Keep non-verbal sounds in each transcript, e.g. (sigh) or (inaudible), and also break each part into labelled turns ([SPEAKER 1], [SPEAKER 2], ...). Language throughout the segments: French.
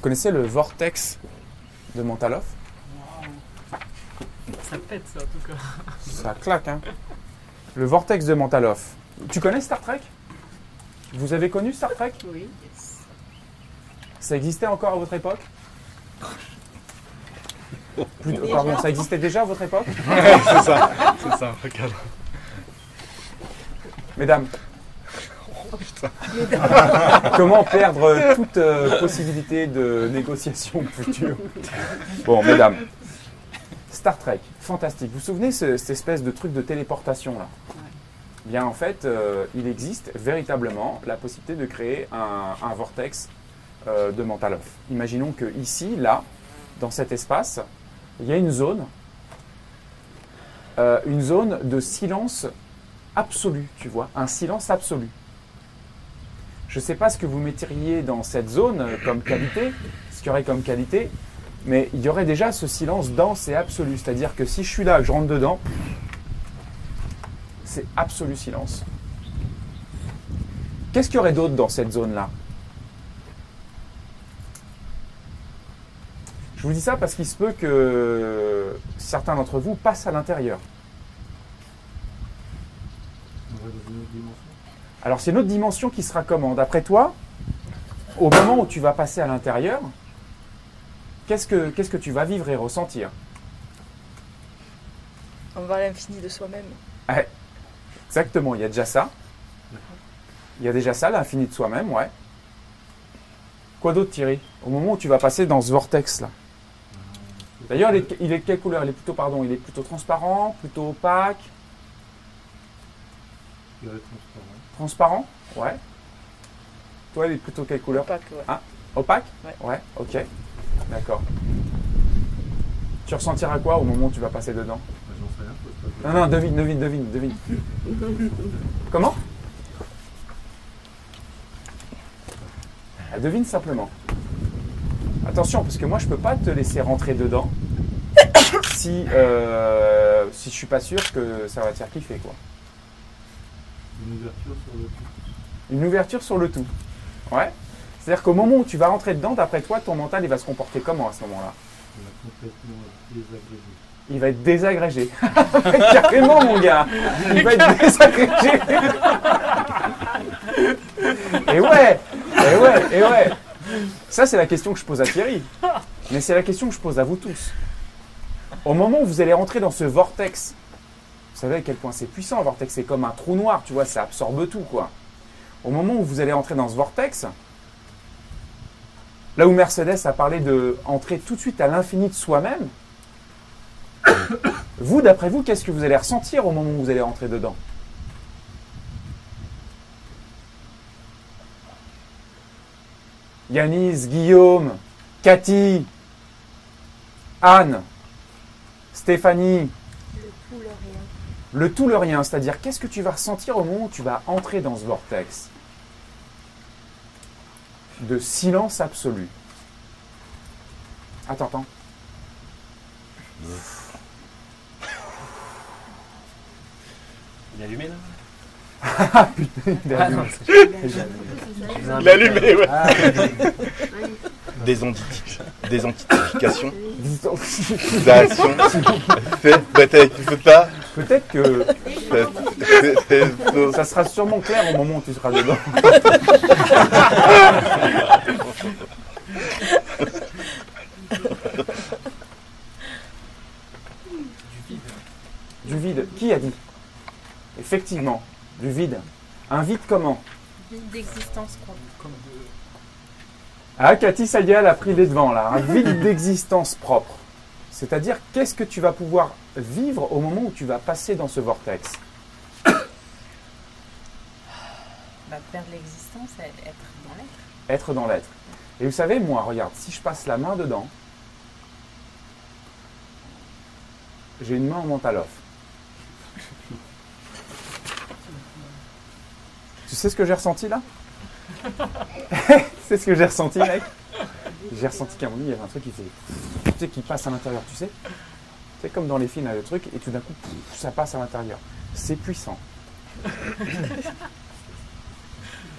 [SPEAKER 1] Vous connaissez le vortex de Montalov
[SPEAKER 2] Ça pète ça en tout cas.
[SPEAKER 1] Ça claque, hein Le vortex de Montalov. Tu connais Star Trek? Vous avez connu Star Trek?
[SPEAKER 3] Oui.
[SPEAKER 1] Ça existait encore à votre époque? Plus-
[SPEAKER 3] Déjà.
[SPEAKER 1] Pardon, ça existait déjà à votre époque? (laughs)
[SPEAKER 4] C'est ça, c'est ça, regarde.
[SPEAKER 1] Mesdames. (laughs) Comment perdre toute euh, possibilité de négociation future? Bon, mesdames. Star Trek, fantastique. Vous vous souvenez ce- cette espèce de truc de téléportation là? Bien, en fait, euh, il existe véritablement la possibilité de créer un, un vortex euh, de Mantalov. Imaginons que ici, là, dans cet espace, il y a une zone, euh, une zone de silence absolu, tu vois, un silence absolu. Je ne sais pas ce que vous mettriez dans cette zone euh, comme qualité, ce qu'il y aurait comme qualité, mais il y aurait déjà ce silence dense et absolu. C'est-à-dire que si je suis là, je rentre dedans, c'est absolu silence. Qu'est-ce qu'il y aurait d'autre dans cette zone-là? Je vous dis ça parce qu'il se peut que certains d'entre vous passent à l'intérieur.
[SPEAKER 5] On va dans une autre dimension.
[SPEAKER 1] Alors c'est une autre dimension qui sera comment D'après toi, au moment où tu vas passer à l'intérieur, qu'est-ce que, qu'est-ce que tu vas vivre et ressentir?
[SPEAKER 3] On va à l'infini de soi-même.
[SPEAKER 1] Exactement, il y a déjà ça. Il y a déjà ça, l'infini de soi-même, ouais. Quoi d'autre Thierry? Au moment où tu vas passer dans ce vortex là. D'ailleurs, il est, il est de quelle couleur? Il est plutôt, pardon, il est plutôt transparent, plutôt opaque,
[SPEAKER 5] Il va être transparent.
[SPEAKER 1] transparent? Ouais. Toi, il est plutôt quelle couleur?
[SPEAKER 3] Opaque, ouais.
[SPEAKER 1] Opaque?
[SPEAKER 3] Ouais.
[SPEAKER 1] ok. D'accord. Tu ressentiras quoi au moment où tu vas passer dedans?
[SPEAKER 5] Bah, J'en sais rien, je pose pas de
[SPEAKER 1] Non, non, devine, devine, devine, devine. Comment? Ah, Devine simplement. Attention, parce que moi, je peux pas te laisser rentrer dedans (coughs) si, euh, si je suis pas sûr que ça va te faire kiffer, quoi.
[SPEAKER 5] Une ouverture sur le tout.
[SPEAKER 1] Une ouverture sur le tout. Ouais. C'est-à-dire qu'au moment où tu vas rentrer dedans, d'après toi, ton mental, il va se comporter comment à ce moment-là?
[SPEAKER 5] On va complètement désagrégé.
[SPEAKER 1] Il va être désagrégé. (laughs) Carrément, mon gars. Il va être désagrégé. (laughs) et ouais, et ouais, et ouais. Ça, c'est la question que je pose à Thierry. Mais c'est la question que je pose à vous tous. Au moment où vous allez rentrer dans ce vortex, savez à quel point c'est puissant, un vortex, c'est comme un trou noir, tu vois, ça absorbe tout, quoi. Au moment où vous allez entrer dans ce vortex, là où Mercedes a parlé de entrer tout de suite à l'infini de soi-même, (coughs) vous, d'après vous, qu'est-ce que vous allez ressentir au moment où vous allez rentrer dedans? Yanis, Guillaume, Cathy, Anne, Stéphanie,
[SPEAKER 3] Le tout, le rien.
[SPEAKER 1] Le tout, le rien, c'est-à-dire qu'est-ce que tu vas ressentir au moment où tu vas entrer dans ce vortex? De silence absolu. Attends, attends. (laughs)
[SPEAKER 4] Il est allumé là?
[SPEAKER 1] Ah putain, il a
[SPEAKER 2] Ah (laughs)
[SPEAKER 1] allumé.
[SPEAKER 4] Il est allumé, ouais.
[SPEAKER 1] Ah.
[SPEAKER 4] Désidentification.
[SPEAKER 1] Disons-
[SPEAKER 4] Fait. Bah, t'as- tu fais pas.
[SPEAKER 1] Peut-être que (laughs) ça sera sûrement clair au moment où tu seras dedans. Du vide. Qui a dit? Effectivement, du vide. Un vide comment?
[SPEAKER 3] Vide d'existence
[SPEAKER 2] de-
[SPEAKER 1] Ah, Cathy, ça y est, elle a pris les devants là. Un vide d'existence propre. C'est-à-dire, qu'est-ce que tu vas pouvoir vivre au moment où tu vas passer dans ce vortex
[SPEAKER 3] Bah, perdre l'existence, être être dans l'être.
[SPEAKER 1] Être dans l'être. Et vous savez, moi, regarde, si je passe la main dedans, j'ai une main en mentaloff. Tu sais ce que j'ai ressenti là (laughs) C'est ce que j'ai ressenti, mec? J'ai ressenti qu'à un moment, il y avait un truc qui fait. Tu sais, qui passe à l'intérieur, tu sais C'est comme dans les films, là, le truc, et tout d'un coup, pff, ça passe à l'intérieur. C'est puissant. (laughs)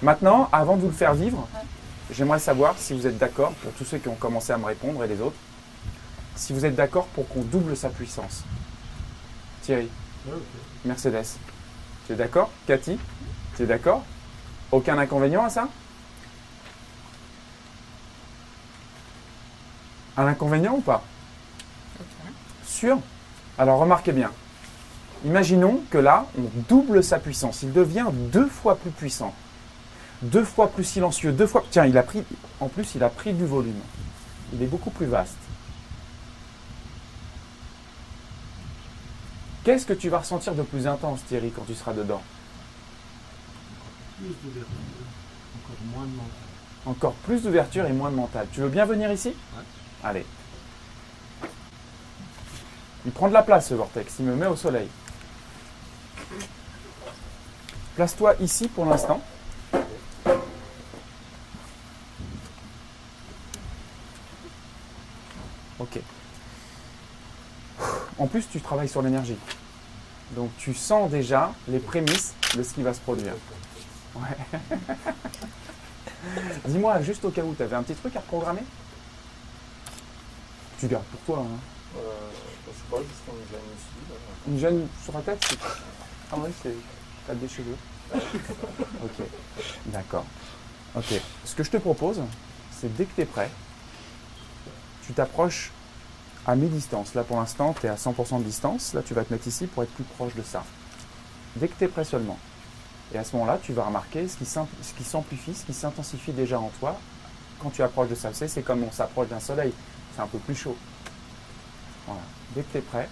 [SPEAKER 1] Maintenant, avant de vous le faire vivre, j'aimerais savoir si vous êtes d'accord, pour tous ceux qui ont commencé à me répondre et les autres, si vous êtes d'accord pour qu'on double sa puissance. Thierry. Mercedes, tu es d'accord? Cathy, tu es d'accord? Aucun inconvénient à ça? Un inconvénient ou pas. Sûr Alors remarquez bien. Imaginons que là, on double sa puissance. Il devient deux fois plus puissant. Deux fois plus silencieux. Deux fois. Tiens, il a pris. En plus, il a pris du volume. Il est beaucoup plus vaste. Qu'est-ce que tu vas ressentir de plus intense, Thierry, quand tu seras dedans
[SPEAKER 5] Plus d'ouverture, encore moins de mental.
[SPEAKER 1] Encore plus d'ouverture et moins de mental. Tu veux bien venir ici?
[SPEAKER 5] Ouais.
[SPEAKER 1] Allez. Il prend de la place ce vortex, il me met au soleil. Place-toi ici pour l'instant. Ok. En plus, tu travailles sur l'énergie. Donc tu sens déjà les prémices de ce qui va se produire. Ouais. (laughs) Dis-moi, juste au cas où, tu avais un petit truc à reprogrammer? Tu gardes pour toi. Hein.
[SPEAKER 4] Euh, je sais pas, juste qu'on vient ici. là.
[SPEAKER 1] Une gêne sur la tête c'est- Ah ouais, c'est. T'as des cheveux. ok, d'accord. Ok, ce que je te propose, c'est dès que tu es prêt, tu t'approches à mi-distance. Là pour l'instant, tu es à 100% de distance. Là, tu vas te mettre ici pour être plus proche de ça. Dès que tu es prêt seulement. Et à ce moment-là, tu vas remarquer ce qui ce qui s'amplifie, ce qui s'intensifie déjà en toi quand tu approches de ça. C'est comme on s'approche d'un soleil. C'est un peu plus chaud. Voilà. Dès que tu prêt,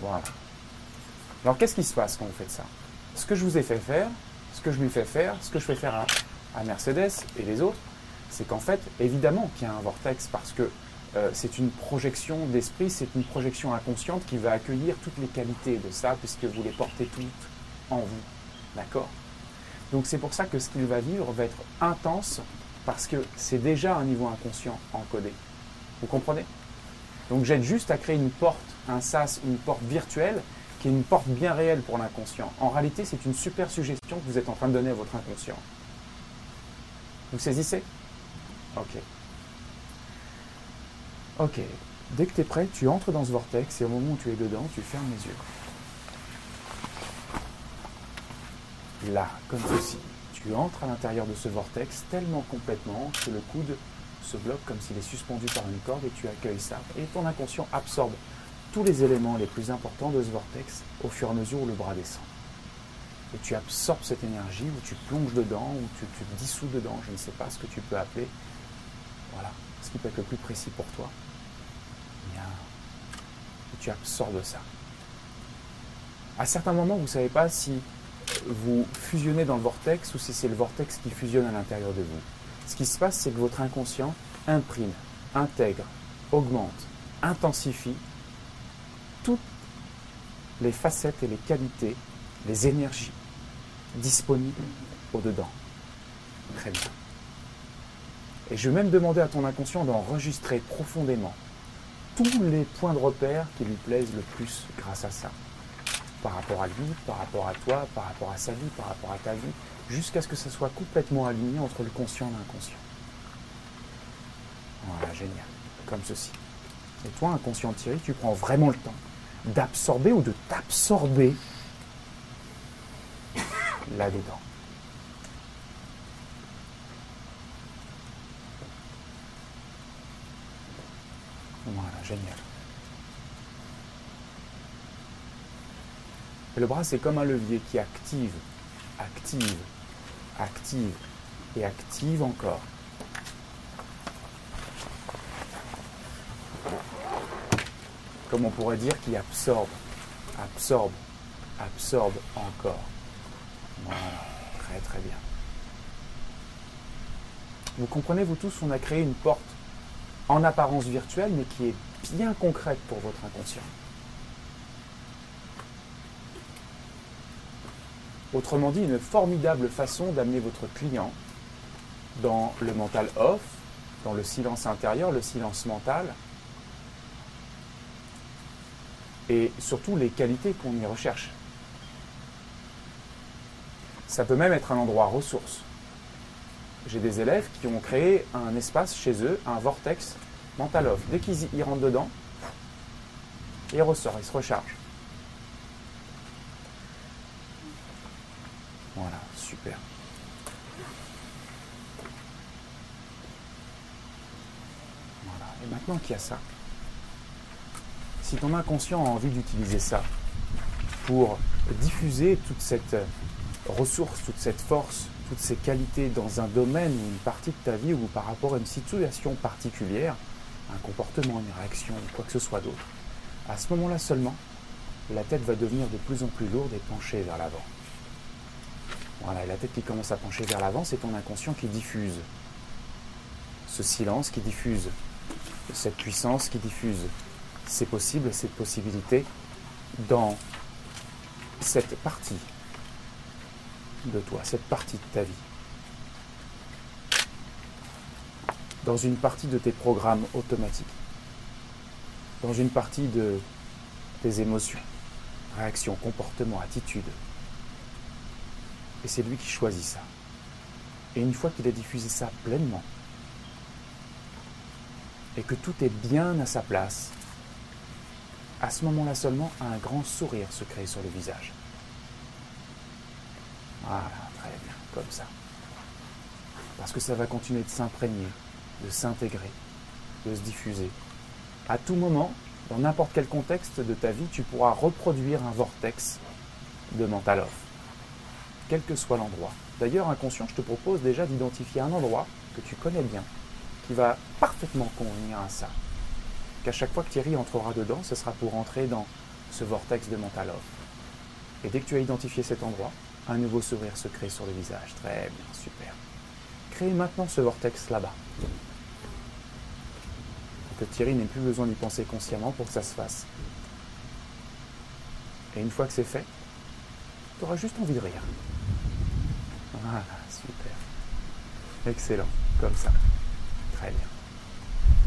[SPEAKER 1] Voilà. Alors qu'est-ce qui se passe quand vous faites ça? Ce que je vous ai fait faire, ce que je lui fais faire, ce que je fais faire à, à Mercedes et les autres, c'est qu'en fait, évidemment qu'il y a un vortex parce que euh, c'est une projection d'esprit, c'est une projection inconsciente qui va accueillir toutes les qualités de ça puisque vous les portez toutes en vous. D'accord? Donc c'est pour ça que ce qu'il va vivre va être intense parce que c'est déjà un niveau inconscient encodé. Vous comprenez? Donc j'aide juste à créer une porte, un sas, une porte virtuelle qui est une porte bien réelle pour l'inconscient. En réalité, c'est une super suggestion que vous êtes en train de donner à votre inconscient. Vous saisissez? Ok. Ok. Dès que tu es prêt, tu entres dans ce vortex et au moment où tu es dedans, tu fermes les yeux. Là, comme ceci. Tu entres à l'intérieur de ce vortex tellement complètement que le coude se bloque comme s'il est suspendu par une corde et tu accueilles ça. Et ton inconscient absorbe tous les éléments les plus importants de ce vortex au fur et à mesure où le bras descend. Et tu absorbes cette énergie, ou tu plonges dedans, ou tu, te dissous dedans, je ne sais pas ce que tu peux appeler. Voilà, ce qui peut être le plus précis pour toi. Et tu absorbes ça. À certains moments, vous ne savez pas si vous fusionnez dans le vortex ou si c'est le vortex qui fusionne à l'intérieur de vous. Ce qui se passe, c'est que votre inconscient imprime, intègre, augmente, intensifie toutes les facettes et les qualités, les énergies disponibles au-dedans. Très bien. Et je vais même demander à ton inconscient d'enregistrer profondément tous les points de repère qui lui plaisent le plus grâce à ça. Par rapport à lui, par rapport à toi, par rapport à sa vie, par rapport à ta vie, jusqu'à ce que ça soit complètement aligné entre le conscient et l'inconscient. Voilà, génial. Comme ceci. Et toi, inconscient Thierry, tu prends vraiment le temps d'absorber ou de t'absorber là-dedans. Voilà, génial. Et le bras, c'est comme un levier qui active, active, active et active encore. Comme on pourrait dire qui absorbe, absorbe, absorbe encore. Voilà, très très bien. Vous comprenez, vous tous, on a créé une porte en apparence virtuelle, mais qui est bien concrète pour votre inconscient. Autrement dit, une formidable façon d'amener votre client dans le mental off, dans le silence intérieur, le silence mental, et surtout les qualités qu'on y recherche. Ça peut même être un endroit ressource. J'ai des élèves qui ont créé un espace chez eux, un vortex mental off. Dès qu'ils y- rentrent dedans, il ressort, il se recharge. Voilà, super. Voilà. Et maintenant qu'il y a ça, si ton inconscient a envie d'utiliser ça pour diffuser toute cette ressource, toute cette force, toutes ces qualités dans un domaine ou une partie de ta vie ou par rapport à une situation particulière, un comportement, une réaction ou quoi que ce soit d'autre, à ce moment-là seulement, la tête va devenir de plus en plus lourde et penchée vers l'avant. Voilà, la tête qui commence à pencher vers l'avant, c'est ton inconscient qui diffuse ce silence, qui diffuse cette puissance, qui diffuse ces possibles, cette possibilité dans cette partie de toi, cette partie de ta vie. Dans une partie de tes programmes automatiques. Dans une partie de tes émotions, réactions, comportements, attitudes. Et c'est lui qui choisit ça. Et une fois qu'il a diffusé ça pleinement, et que tout est bien à sa place, à ce moment-là seulement, un grand sourire se crée sur le visage. Voilà, très bien, comme ça. Parce que ça va continuer de s'imprégner, de s'intégrer, de se diffuser. À tout moment, dans n'importe quel contexte de ta vie, tu pourras reproduire un vortex de mental off, quel que soit l'endroit. D'ailleurs, inconscient, je te propose déjà d'identifier un endroit que tu connais bien, qui va parfaitement convenir à ça. Qu'à chaque fois que Thierry entrera dedans, ce sera pour entrer dans ce vortex de mental off. Et dès que tu as identifié cet endroit, un nouveau sourire se crée sur le visage. Très bien, super. Crée maintenant ce vortex là-bas. Que Thierry n'ait plus besoin d'y penser consciemment pour que ça se fasse. Et une fois que c'est fait, tu auras juste envie de rire. Voilà, super. Excellent, comme ça. Très bien.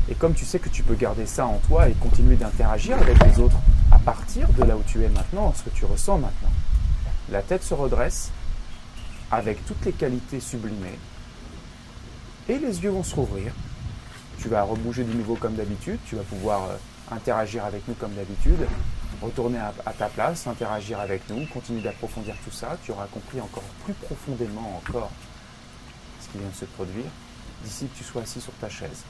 [SPEAKER 1] Et comme tu sais que tu peux garder ça en toi et continuer d'interagir avec les autres à partir de là où tu es maintenant, ce que tu ressens maintenant, la tête se redresse avec toutes les qualités sublimées et les yeux vont se rouvrir. Tu vas rebouger de nouveau comme d'habitude, tu vas pouvoir euh, interagir avec nous comme d'habitude, retourner à, ta place, interagir avec nous, continuer d'approfondir tout ça. Tu auras compris encore plus profondément encore ce qui vient de se produire d'ici que tu sois assis sur ta chaise.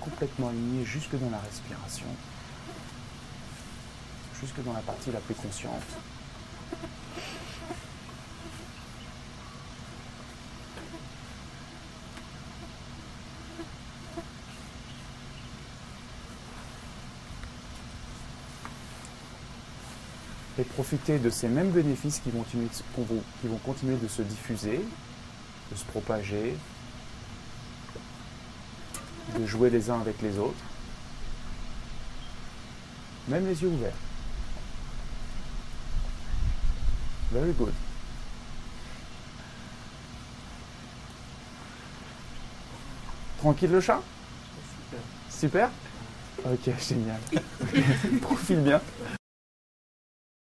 [SPEAKER 1] Complètement aligné jusque dans la respiration, jusque dans la partie la plus consciente. Et profiter de ces mêmes bénéfices qui vont continuer de se diffuser, de se propager, de jouer les uns avec les autres, même les yeux ouverts. Very good. Tranquille le chat?
[SPEAKER 4] Super.
[SPEAKER 1] Super? Ok, génial. (laughs) Profile bien.